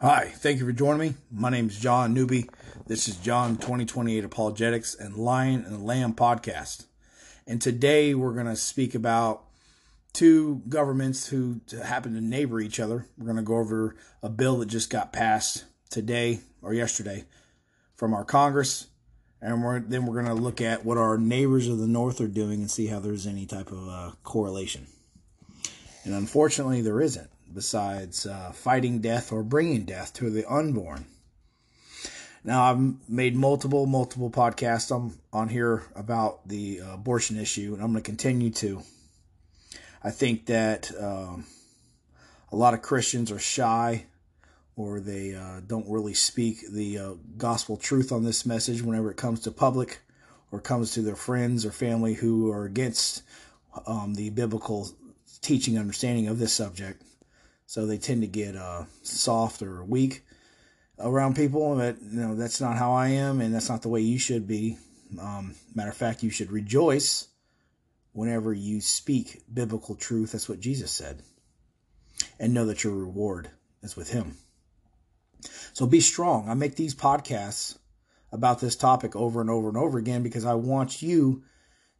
Hi, thank you for joining me. My name is John Newby. This is John 2028 Apologetics and Lion and Lamb podcast. And today we're going to speak about two governments who happen to neighbor each other. We're going to go over a bill that just got passed today or yesterday from our Congress. And we're, then we're going to look at what our neighbors of the North are doing and see how there's any type of uh, correlation. And unfortunately, there isn't besides uh, fighting death or bringing death to the unborn. Now, I've made multiple, multiple podcasts on, on here about the uh, abortion issue, and I'm going to continue to. I think that um, a lot of Christians are shy or they uh, don't really speak the uh, gospel truth on this message whenever it comes to public or comes to their friends or family who are against um, the biblical teaching understanding of this subject so they tend to get uh, soft or weak around people. But you know that's not how I am, and that's not the way you should be. Um, matter of fact, you should rejoice whenever you speak biblical truth. That's what Jesus said, and know that your reward is with Him. So be strong. I make these podcasts about this topic over and over and over again because I want you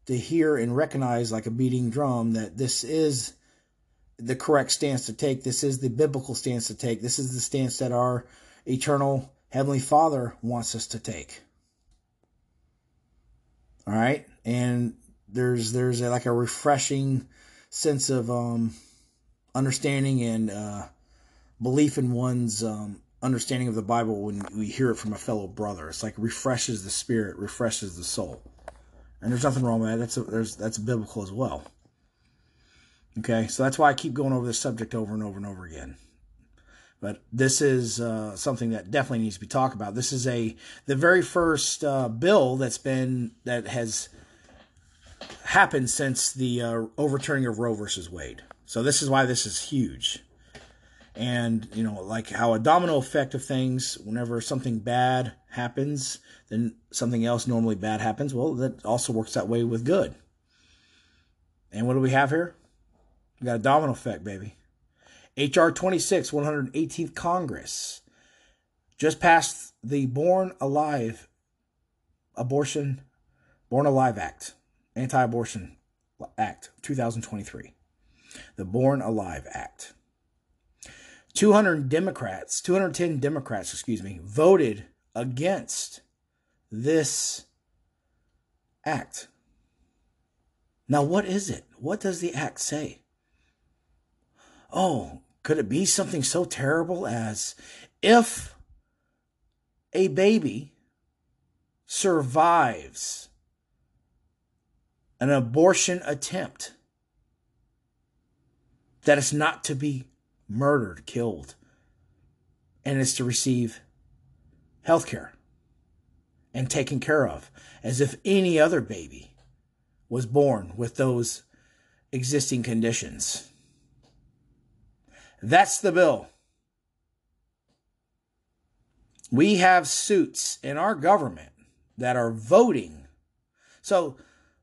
to hear and recognize, like a beating drum, that this is the correct stance to take. This is the biblical stance to take. This is the stance that our eternal Heavenly Father wants us to take. All right, and there's there's a, like a refreshing sense of um, understanding and uh, belief in one's um, understanding of the Bible when we hear it from a fellow brother. It's like refreshes the spirit, refreshes the soul, and there's nothing wrong with that. That's a, there's that's biblical as well. Okay, so that's why I keep going over this subject over and over and over again. But this is uh, something that definitely needs to be talked about. This is a the very first uh, bill that's been that has happened since the uh, overturning of Roe versus Wade. So this is why this is huge. And you know, like how a domino effect of things. Whenever something bad happens, then something else normally bad happens. Well, that also works that way with good. And what do we have here? We got a domino effect, baby. H.R. 26, 118th Congress just passed the Born Alive Abortion, Born Alive Act, Anti Abortion Act, 2023. The Born Alive Act. 200 Democrats, 210 Democrats, excuse me, voted against this act. Now, what is it? What does the act say? Oh, could it be something so terrible as if a baby survives an abortion attempt, that it's not to be murdered, killed, and is to receive health care and taken care of as if any other baby was born with those existing conditions. That's the bill. We have suits in our government that are voting. So,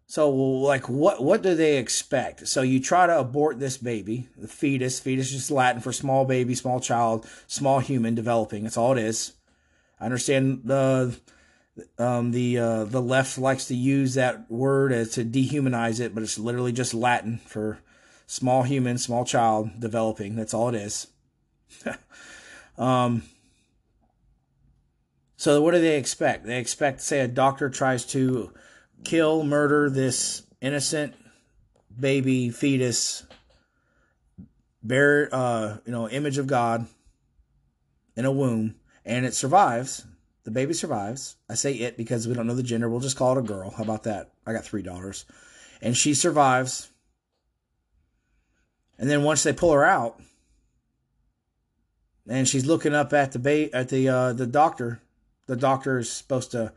so like what what do they expect? So you try to abort this baby, the fetus. Fetus is Latin for small baby, small child, small human developing. That's all it is. I understand the um, the uh, the left likes to use that word as to dehumanize it, but it's literally just Latin for small human, small child developing. That's all it is. um, so what do they expect? They expect, say, a doctor tries to kill, murder this innocent baby fetus, bear, uh, you know, image of God in a womb, and it survives. The baby survives. I say it because we don't know the gender. We'll just call it a girl. How about that? I got three daughters. And she survives. And then once they pull her out, and she's looking up at the ba- at the uh, the doctor, the doctor is supposed to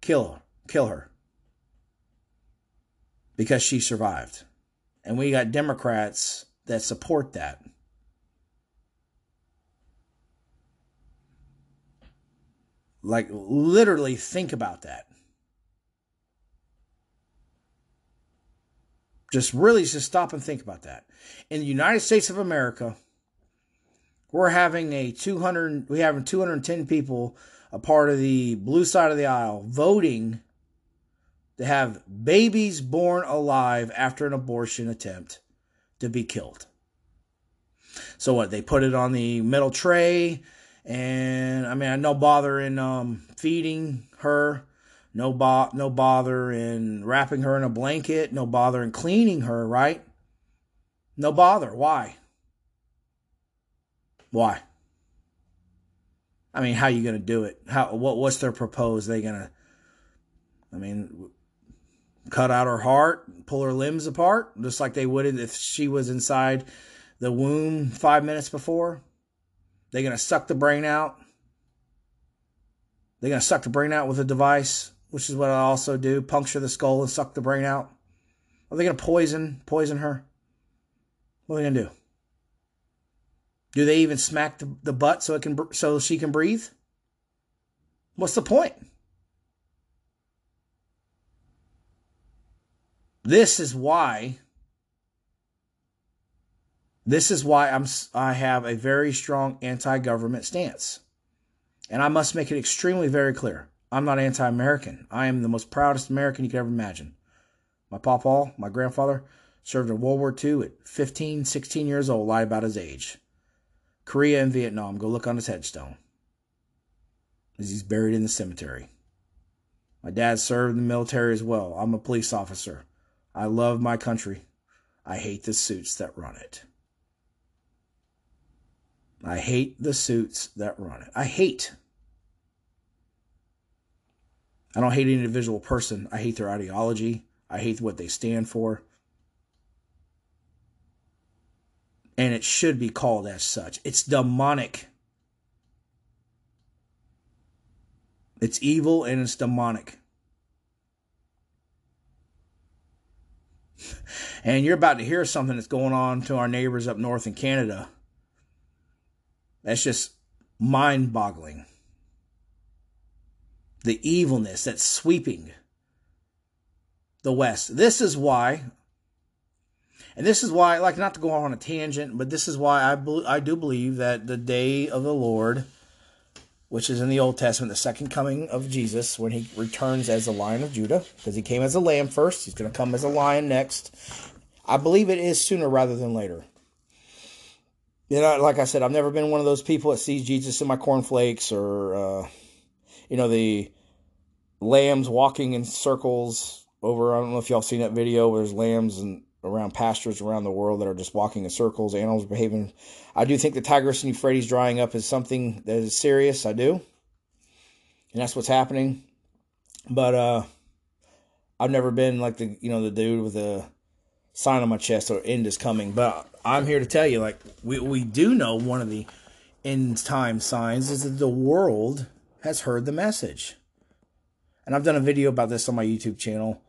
kill her, kill her because she survived. And we got Democrats that support that. Like literally think about that. Just really just stop and think about that. In the United States of America, We're having a 200 we having 210 people a part of the blue side of the aisle voting to have babies born alive after an abortion attempt to be killed. So what? They put it on the metal tray, and I mean, I no bother in um, feeding her, no bo- no bother in wrapping her in a blanket, no bother in cleaning her, right? No bother. Why? Why? I mean, how you going to do it? How what what's their proposed? They going to I mean, cut out her heart, pull her limbs apart, just like they would if she was inside the womb five minutes before. They're going to suck the brain out. They're going to suck the brain out with a device, which is what I also do puncture the skull and suck the brain out. Are they going to poison poison her? What are they going to do? Do they even smack the, the butt so it can so she can breathe? What's the point? This is why this is why I'm I have a very strong anti-government stance. And I must make it extremely very clear. I'm not anti-American. I am the most proudest American you could ever imagine. My papa, my grandfather, served in World War II at 15, 16 years old, lied about his age. Korea and Vietnam, go look on his headstone. As he's buried in the cemetery. My dad served in the military as well. I'm a police officer. I love my country. I hate the suits that run it. I hate the suits that run it. I hate. I don't hate any individual person. I hate their ideology. I hate what they stand for. And it should be called as such. It's demonic. It's evil and it's demonic. and you're about to hear something that's going on to our neighbors up north in Canada. That's just mind boggling. The evilness that's sweeping the West. This is why, and this is why, like, not to go on a tangent, but this is why I, I do believe that the day of the Lord, which is in the Old Testament, the second coming of Jesus, when he returns as the Lion of Judah, because he came as a lamb first, he's going to come as a lion next. I believe it is sooner rather than later. You know, like I said, I've never been one of those people that sees Jesus in my cornflakes or, uh, you know, the lambs walking in circles over. I don't know if y'all seen that video where there's lambs and around pastures around the world that are just walking in circles, animals behaving. I do think the Tigris and Euphrates drying up is something that is serious. I do. And that's what's happening. But uh I've never been like the you know the dude with the sign on my chest or end is coming. But I'm here to tell you, like we we do know one of the end time signs is that the world has heard the message. And I've done a video about this on my YouTube channel.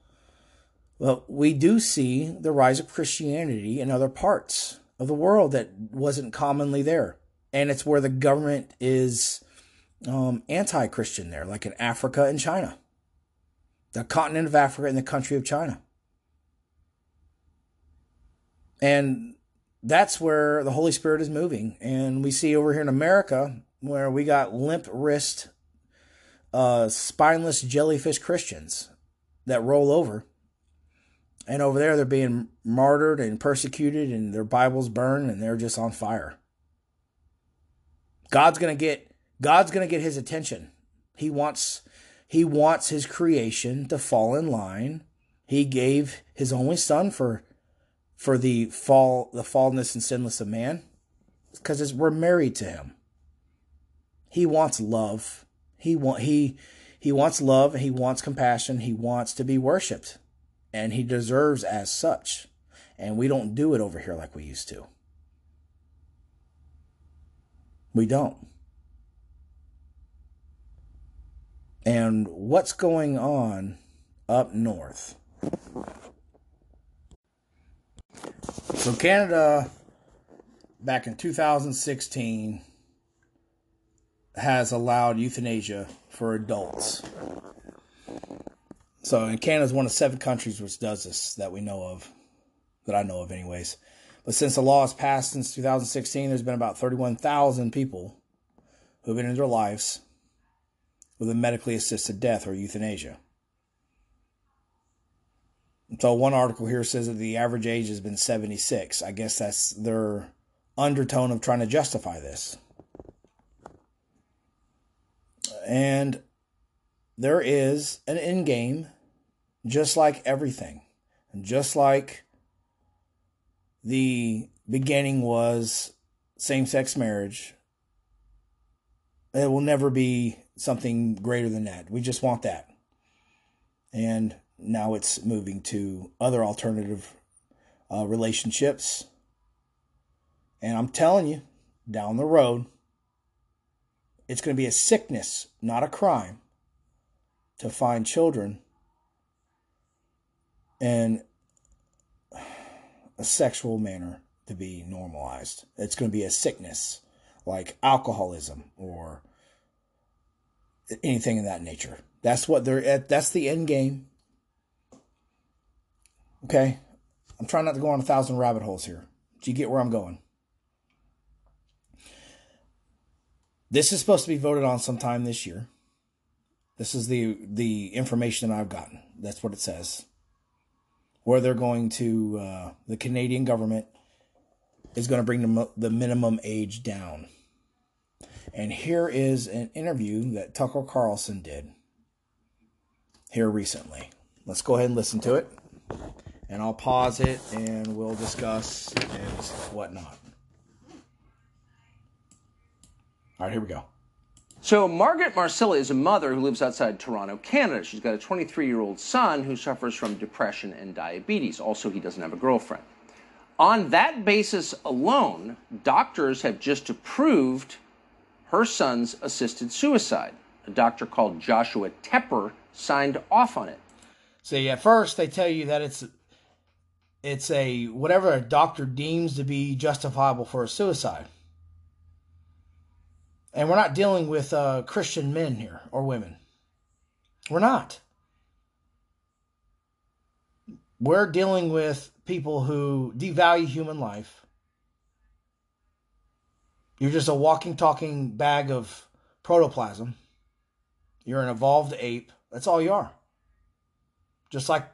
Well, we do see the rise of Christianity in other parts of the world that wasn't commonly there. And it's where the government is um, anti Christian there, like in Africa and China, the continent of Africa and the country of China. And that's where the Holy Spirit is moving. And we see over here in America where we got limp wrist, uh, spineless jellyfish Christians that roll over. And over there, they're being martyred and persecuted, and their Bibles burned, and they're just on fire. God's gonna get God's gonna get his attention. He wants he wants his creation to fall in line. He gave his only son for for the fall, the fallenness and sinless of man? Because we're married to him. He wants love. He want he he wants love. He wants compassion. He wants to be worshipped, and he deserves as such. And we don't do it over here like we used to. We don't. And what's going on up north? So Canada, back in 2016, has allowed euthanasia for adults. So, and Canada is one of seven countries which does this that we know of, that I know of, anyways. But since the law has passed since 2016, there's been about 31,000 people who've in their lives with a medically assisted death or euthanasia. So one article here says that the average age has been 76. I guess that's their undertone of trying to justify this. And there is an end game, just like everything. And just like the beginning was same sex marriage, it will never be something greater than that. We just want that. And now it's moving to other alternative uh, relationships. And I'm telling you, down the road, it's going to be a sickness, not a crime, to find children in a sexual manner to be normalized. It's going to be a sickness like alcoholism or anything of that nature. That's what they're at. That's the end game. Okay. I'm trying not to go on a thousand rabbit holes here. Do you get where I'm going? This is supposed to be voted on sometime this year. This is the the information that I've gotten. That's what it says. Where they're going to, uh, the Canadian government is going to bring the, the minimum age down. And here is an interview that Tucker Carlson did here recently. Let's go ahead and listen to it. And I'll pause it and we'll discuss and whatnot. All right, here we go. So, Margaret Marsilla is a mother who lives outside Toronto, Canada. She's got a 23 year old son who suffers from depression and diabetes. Also, he doesn't have a girlfriend. On that basis alone, doctors have just approved her son's assisted suicide. A doctor called Joshua Tepper signed off on it. See, at first they tell you that it's it's a whatever a doctor deems to be justifiable for a suicide. And we're not dealing with uh, Christian men here or women. We're not. We're dealing with people who devalue human life. You're just a walking, talking bag of protoplasm. You're an evolved ape. That's all you are. Just like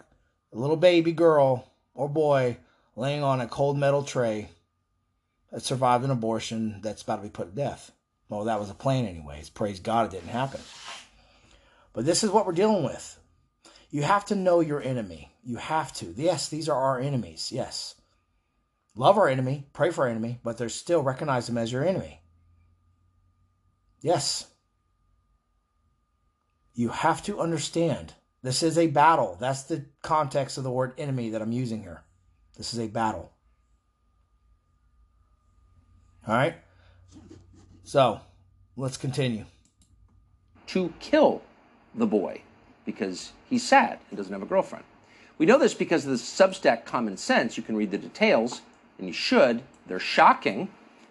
a little baby girl or boy laying on a cold metal tray that survived an abortion that's about to be put to death. Well, that was a plan, anyways. Praise God it didn't happen. But this is what we're dealing with. You have to know your enemy. You have to. Yes, these are our enemies. Yes. Love our enemy, pray for our enemy, but there's still recognize them as your enemy. Yes. You have to understand this is a battle. That's the context of the word enemy that I'm using here. This is a battle. All right? So, let's continue. To kill the boy because he's sad and doesn't have a girlfriend. We know this because of the Substack Common Sense. You can read the details, and you should. They're shocking.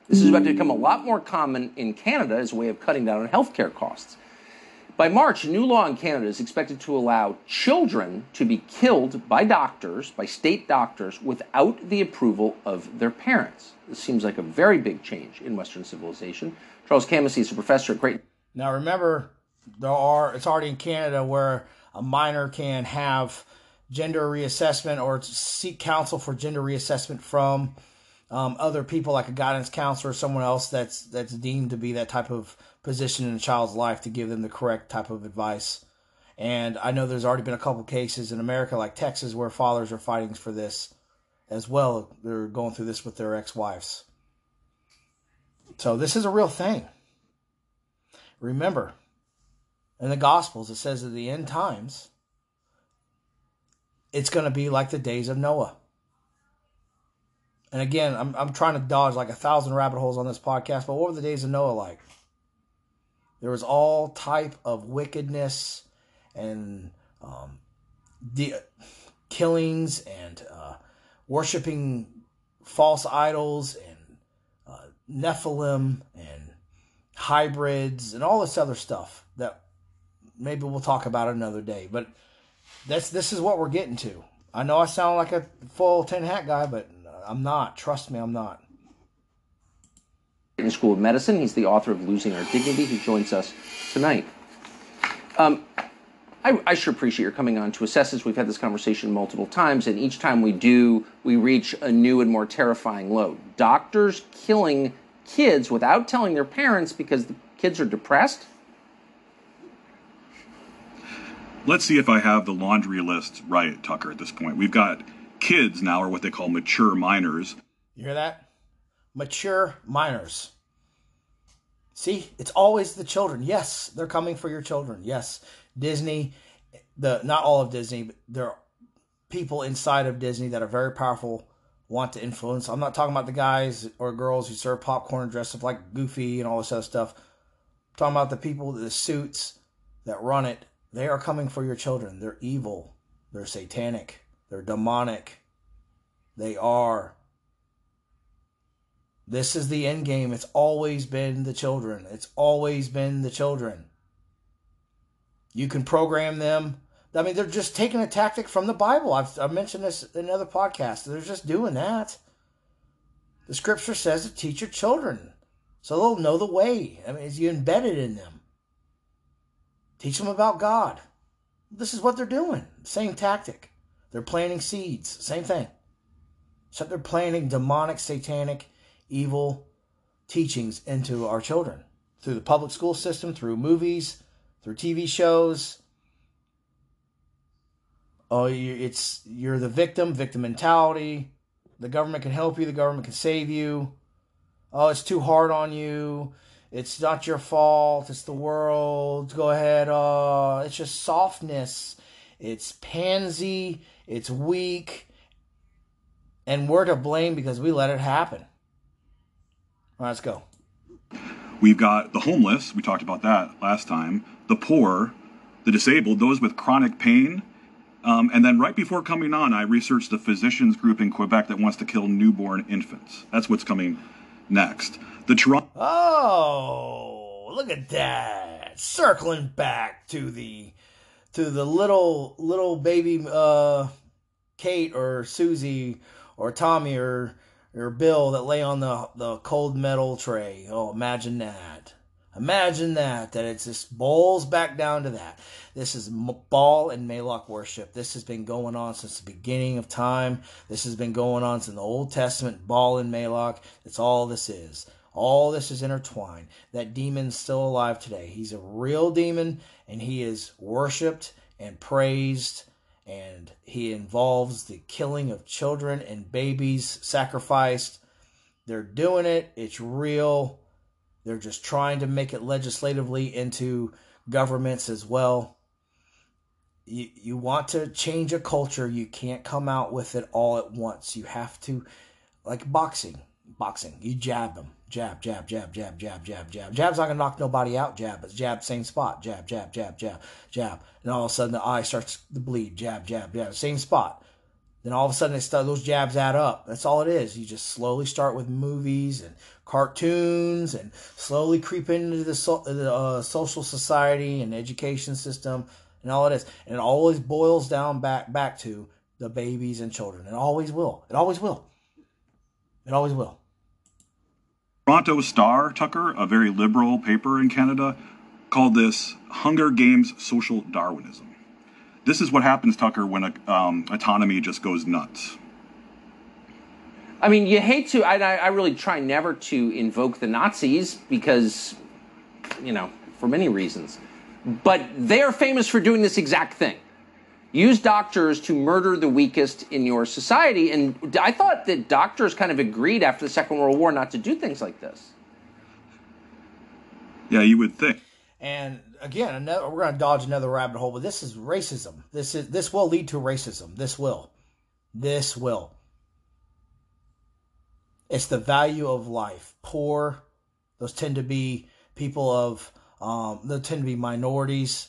This is about to become a lot more common in Canada as a way of cutting down on healthcare costs. By March, a new law in Canada is expected to allow children to be killed by doctors, by state doctors, without the approval of their parents. This seems like a very big change in Western civilization. Charles Camosy is a professor at Great. Now remember, there are it's already in Canada where a minor can have gender reassessment or seek counsel for gender reassessment from um, other people, like a guidance counselor or someone else that's that's deemed to be that type of position in a child's life to give them the correct type of advice. And I know there's already been a couple cases in America, like Texas, where fathers are fighting for this as well. They're going through this with their ex-wives. So this is a real thing. Remember, in the Gospels, it says at the end times, it's going to be like the days of Noah. And again, I'm, I'm trying to dodge like a thousand rabbit holes on this podcast, but what were the days of Noah like? There was all type of wickedness and um, the killings and uh, worshiping false idols and uh, Nephilim and hybrids and all this other stuff that maybe we'll talk about another day. But that's this is what we're getting to. I know I sound like a full tin hat guy, but I'm not. Trust me, I'm not. In School of Medicine, he's the author of Losing Our Dignity. He joins us tonight. Um, I, I sure appreciate your coming on to assess this. We've had this conversation multiple times, and each time we do, we reach a new and more terrifying low. Doctors killing kids without telling their parents because the kids are depressed. Let's see if I have the laundry list right, Tucker, at this point. We've got kids now, or what they call mature minors. You hear that? Mature minors. See, it's always the children. Yes, they're coming for your children. Yes, Disney, the not all of Disney, but there are people inside of Disney that are very powerful, want to influence. I'm not talking about the guys or girls who serve popcorn and dress up like Goofy and all this other stuff. I'm talking about the people, the suits that run it. They are coming for your children. They're evil. They're satanic. They're demonic. They are. This is the end game. It's always been the children. It's always been the children. You can program them. I mean, they're just taking a tactic from the Bible. I've, I've mentioned this in other podcasts. They're just doing that. The scripture says to teach your children so they'll know the way. I mean, it's you embedded in them. Teach them about God. This is what they're doing. Same tactic. They're planting seeds. Same thing. Except they're planting demonic, satanic, evil teachings into our children through the public school system, through movies, through TV shows. Oh, it's you're the victim, victim mentality. The government can help you. The government can save you. Oh, it's too hard on you. It's not your fault. It's the world. Go ahead. Uh, it's just softness. It's pansy. It's weak. And we're to blame because we let it happen. Let's go. We've got the homeless. We talked about that last time. The poor, the disabled, those with chronic pain. Um, and then right before coming on, I researched the physicians group in Quebec that wants to kill newborn infants. That's what's coming next. The Toronto. Oh, look at that! Circling back to the to the little little baby uh, Kate or Susie or Tommy or or Bill that lay on the the cold metal tray. Oh, imagine that! Imagine that, that it just boils back down to that. This is Baal and Moloch worship. This has been going on since the beginning of time. This has been going on since the Old Testament, Baal and Moloch. That's all this is. All this is intertwined. That demon's still alive today. He's a real demon, and he is worshiped and praised, and he involves the killing of children and babies sacrificed. They're doing it. It's real they're just trying to make it legislatively into governments as well. You, you want to change a culture, you can't come out with it all at once. You have to, like boxing, boxing, you jab them. Jab, jab, jab, jab, jab, jab, jab. Jab's not gonna knock nobody out. Jab, but jab, same spot. Jab, jab, jab, jab, jab. And all of a sudden the eye starts to bleed. Jab, jab, jab, same spot. Then all of a sudden they start, those jabs add up. That's all it is. You just slowly start with movies and cartoons and slowly creep into the, so, the uh, social society and education system and all it is. And it always boils down back back to the babies and children. It always will. It always will. It always will. Toronto Star, Tucker, a very liberal paper in Canada, called this Hunger Games social Darwinism. This is what happens, Tucker, when a, um, autonomy just goes nuts. I mean, you hate to. I, I really try never to invoke the Nazis because, you know, for many reasons. But they are famous for doing this exact thing. Use doctors to murder the weakest in your society. And I thought that doctors kind of agreed after the Second World War not to do things like this. Yeah, you would think. And again, another, we're going to dodge another rabbit hole, but this is racism. This is this will lead to racism. This will. This will. It's the value of life. Poor, those tend to be people of, um, they tend to be minorities.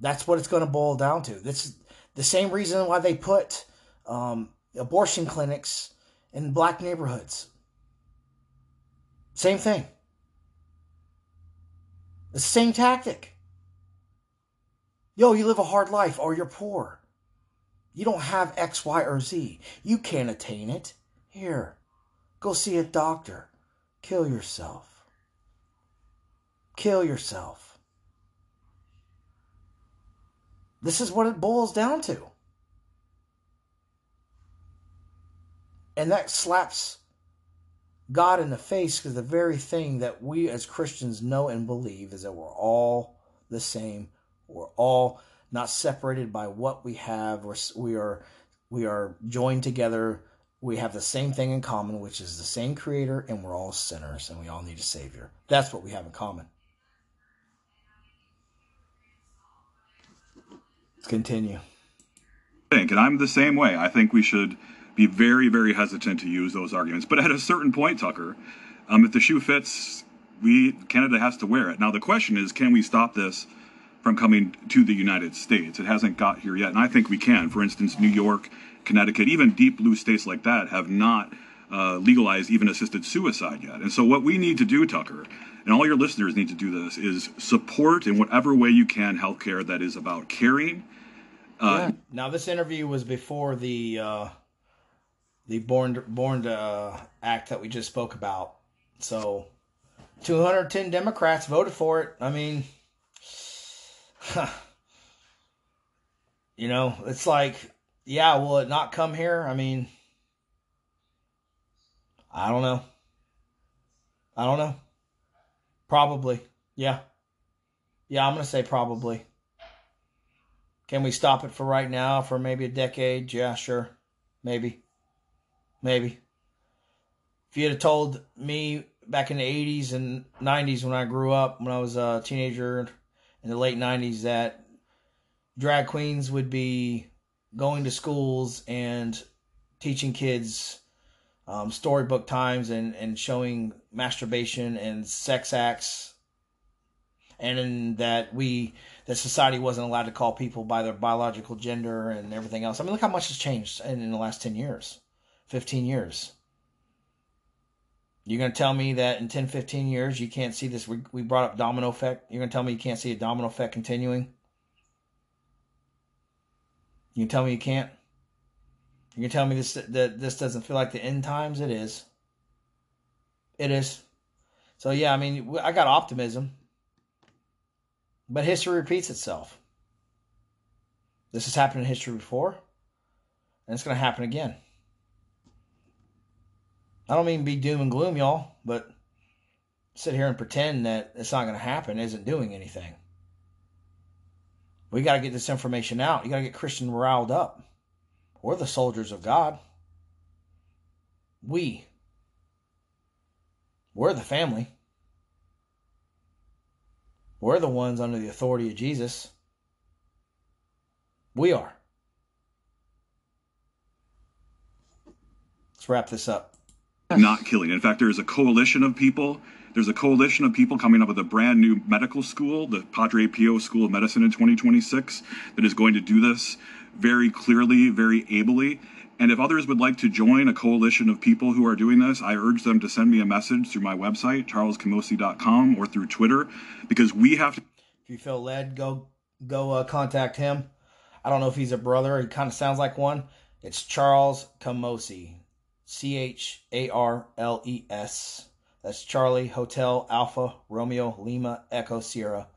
That's what it's going to boil down to. That's the same reason why they put um, abortion clinics in black neighborhoods. Same thing. The same tactic. Yo, you live a hard life or you're poor. You don't have X, Y, or Z. You can't attain it. Here, Go see a doctor. Kill yourself. Kill yourself. This is what it boils down to. And that slaps God in the face because the very thing that we as Christians know and believe is that we're all the same. We're all not separated by what we have. We're, we are we are joined together. We have the same thing in common, which is the same creator, and we're all sinners and we all need a savior. That's what we have in common. Continue. I think, and I'm the same way. I think we should be very, very hesitant to use those arguments. But at a certain point, Tucker, um, if the shoe fits, we Canada has to wear it. Now the question is, can we stop this from coming to the United States? It hasn't got here yet, and I think we can. For instance, New York, Connecticut, even deep blue states like that have not uh, legalized even assisted suicide yet. And so what we need to do, Tucker, and all your listeners need to do this, is support in whatever way you can healthcare that is about caring. Uh, yeah. Now this interview was before the uh, the Born Born uh, Act that we just spoke about. So 210 Democrats voted for it. I mean, you know, it's like, yeah, will it not come here? I mean, I don't know. I don't know. Probably. Yeah. Yeah, I'm going to say probably. Can we stop it for right now for maybe a decade? Yeah, sure. Maybe. Maybe. If you had told me back in the 80s and 90s when I grew up, when I was a teenager in the late 90s, that drag queens would be going to schools and teaching kids um, storybook times and, and showing masturbation and sex acts and that we that society wasn't allowed to call people by their biological gender and everything else. I mean, look how much has changed in, in the last 10 years, 15 years. You're going to tell me that in 10, 15 years, you can't see this. We, we brought up domino effect. You're going to tell me you can't see a domino effect continuing? You tell me you can't? You can tell me this that this doesn't feel like the end times? It is. It is. So, yeah, I mean, I got optimism. But history repeats itself. This has happened in history before, and it's going to happen again. I don't mean be doom and gloom, y'all, but sit here and pretend that it's not going to happen isn't doing anything. We got to get this information out. You got to get Christian riled up. We're the soldiers of God. We. We're the family. We're the ones under the authority of Jesus. We are. Let's wrap this up not killing. In fact, there is a coalition of people. There's a coalition of people coming up with a brand new medical school, the Padre Pio School of Medicine in 2026, that is going to do this very clearly, very ably. And if others would like to join a coalition of people who are doing this, I urge them to send me a message through my website, charlescamosy.com, or through Twitter, because we have to. If you feel led, go go uh, contact him. I don't know if he's a brother. He kind of sounds like one. It's Charles Camosy. C H A R L E S. That's Charlie Hotel Alpha Romeo Lima Echo Sierra.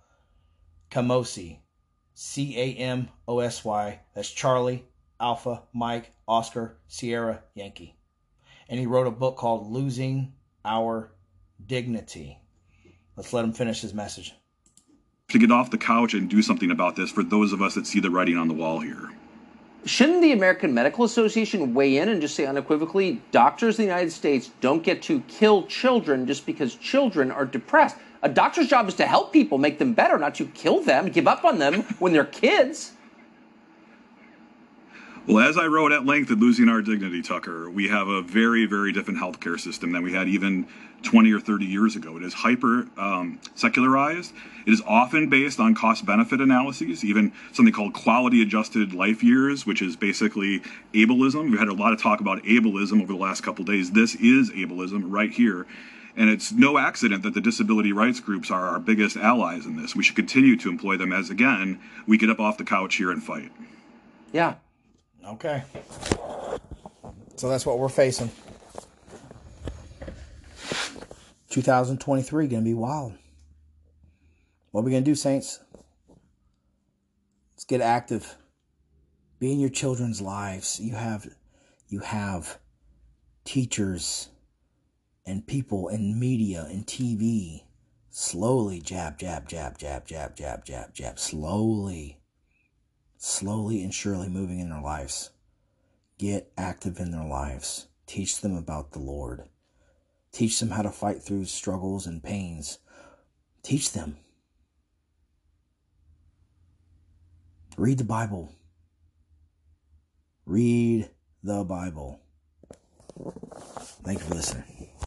Camosy. C A M O S Y. That's Charlie Alpha Mike Oscar Sierra Yankee. And he wrote a book called Losing Our Dignity. Let's let him finish his message. To get off the couch and do something about this for those of us that see the writing on the wall here. Shouldn't the American Medical Association weigh in and just say unequivocally, doctors in the United States don't get to kill children just because children are depressed? A doctor's job is to help people, make them better, not to kill them, give up on them when they're kids. Well, as I wrote at length in Losing Our Dignity, Tucker, we have a very, very different healthcare system than we had even 20 or 30 years ago. It is hyper um, secularized. It is often based on cost benefit analyses, even something called quality adjusted life years, which is basically ableism. We've had a lot of talk about ableism over the last couple days. This is ableism right here. And it's no accident that the disability rights groups are our biggest allies in this. We should continue to employ them as, again, we get up off the couch here and fight. Yeah. Okay. So that's what we're facing. 2023 going to be wild. What are we going to do, Saints? Let's get active. Be in your children's lives. You have you have teachers and people in media and TV slowly jab jab jab jab jab jab jab jab slowly slowly and surely moving in their lives. Get active in their lives. Teach them about the Lord. Teach them how to fight through struggles and pains. Teach them. Read the Bible. Read the Bible. Thank you for listening.